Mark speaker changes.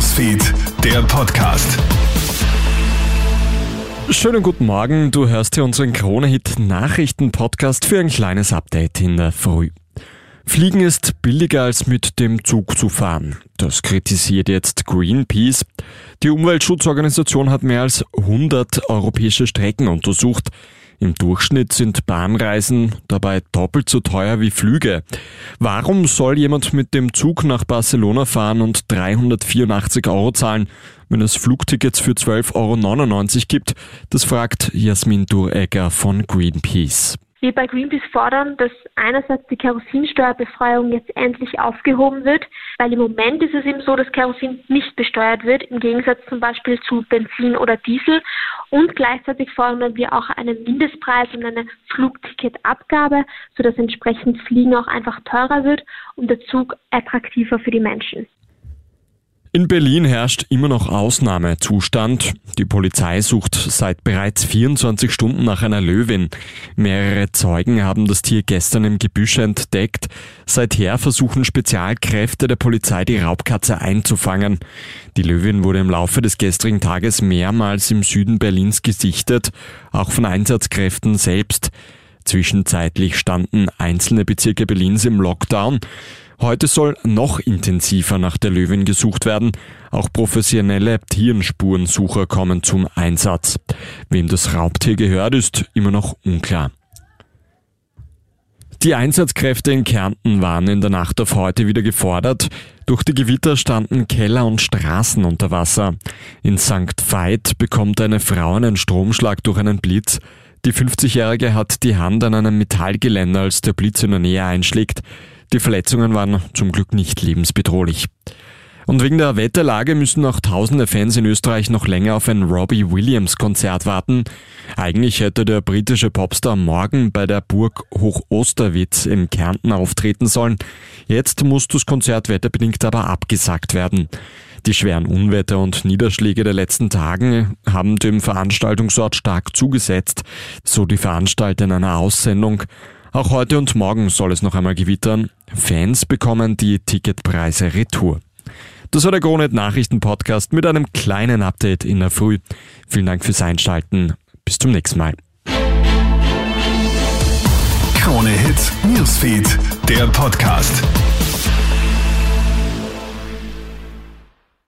Speaker 1: Newsfeed, der Podcast.
Speaker 2: Schönen guten Morgen, du hörst hier unseren Krone-Hit Nachrichten-Podcast für ein kleines Update in der Früh. Fliegen ist billiger als mit dem Zug zu fahren. Das kritisiert jetzt Greenpeace. Die Umweltschutzorganisation hat mehr als 100 europäische Strecken untersucht. Im Durchschnitt sind Bahnreisen dabei doppelt so teuer wie Flüge. Warum soll jemand mit dem Zug nach Barcelona fahren und 384 Euro zahlen, wenn es Flugtickets für 12,99 Euro gibt? Das fragt Jasmin Duregger von Greenpeace.
Speaker 3: Wir bei Greenpeace fordern, dass einerseits die Kerosinsteuerbefreiung jetzt endlich aufgehoben wird, weil im Moment ist es eben so, dass Kerosin nicht besteuert wird, im Gegensatz zum Beispiel zu Benzin oder Diesel. Und gleichzeitig fordern wir auch einen Mindestpreis und eine Flugticketabgabe, sodass entsprechend Fliegen auch einfach teurer wird und der Zug attraktiver für die Menschen.
Speaker 2: In Berlin herrscht immer noch Ausnahmezustand. Die Polizei sucht seit bereits 24 Stunden nach einer Löwin. Mehrere Zeugen haben das Tier gestern im Gebüsch entdeckt. Seither versuchen Spezialkräfte der Polizei die Raubkatze einzufangen. Die Löwin wurde im Laufe des gestrigen Tages mehrmals im Süden Berlins gesichtet, auch von Einsatzkräften selbst. Zwischenzeitlich standen einzelne Bezirke Berlins im Lockdown. Heute soll noch intensiver nach der Löwin gesucht werden. Auch professionelle Tierenspurensucher kommen zum Einsatz. Wem das Raubtier gehört, ist immer noch unklar. Die Einsatzkräfte in Kärnten waren in der Nacht auf heute wieder gefordert. Durch die Gewitter standen Keller und Straßen unter Wasser. In St. Veit bekommt eine Frau einen Stromschlag durch einen Blitz. Die 50-Jährige hat die Hand an einem Metallgeländer, als der Blitz in der Nähe einschlägt. Die Verletzungen waren zum Glück nicht lebensbedrohlich. Und wegen der Wetterlage müssen auch tausende Fans in Österreich noch länger auf ein Robbie Williams Konzert warten. Eigentlich hätte der britische Popstar morgen bei der Burg Hochosterwitz in Kärnten auftreten sollen. Jetzt muss das Konzert wetterbedingt aber abgesagt werden. Die schweren Unwetter und Niederschläge der letzten Tagen haben dem Veranstaltungsort stark zugesetzt, so die Veranstalter in einer Aussendung. Auch heute und morgen soll es noch einmal gewittern. Fans bekommen die Ticketpreise retour. Das war der Gronet Nachrichten Podcast mit einem kleinen Update in der Früh. Vielen Dank fürs Einschalten. Bis zum nächsten Mal.
Speaker 1: Krone Hits, Newsfeed, der Podcast.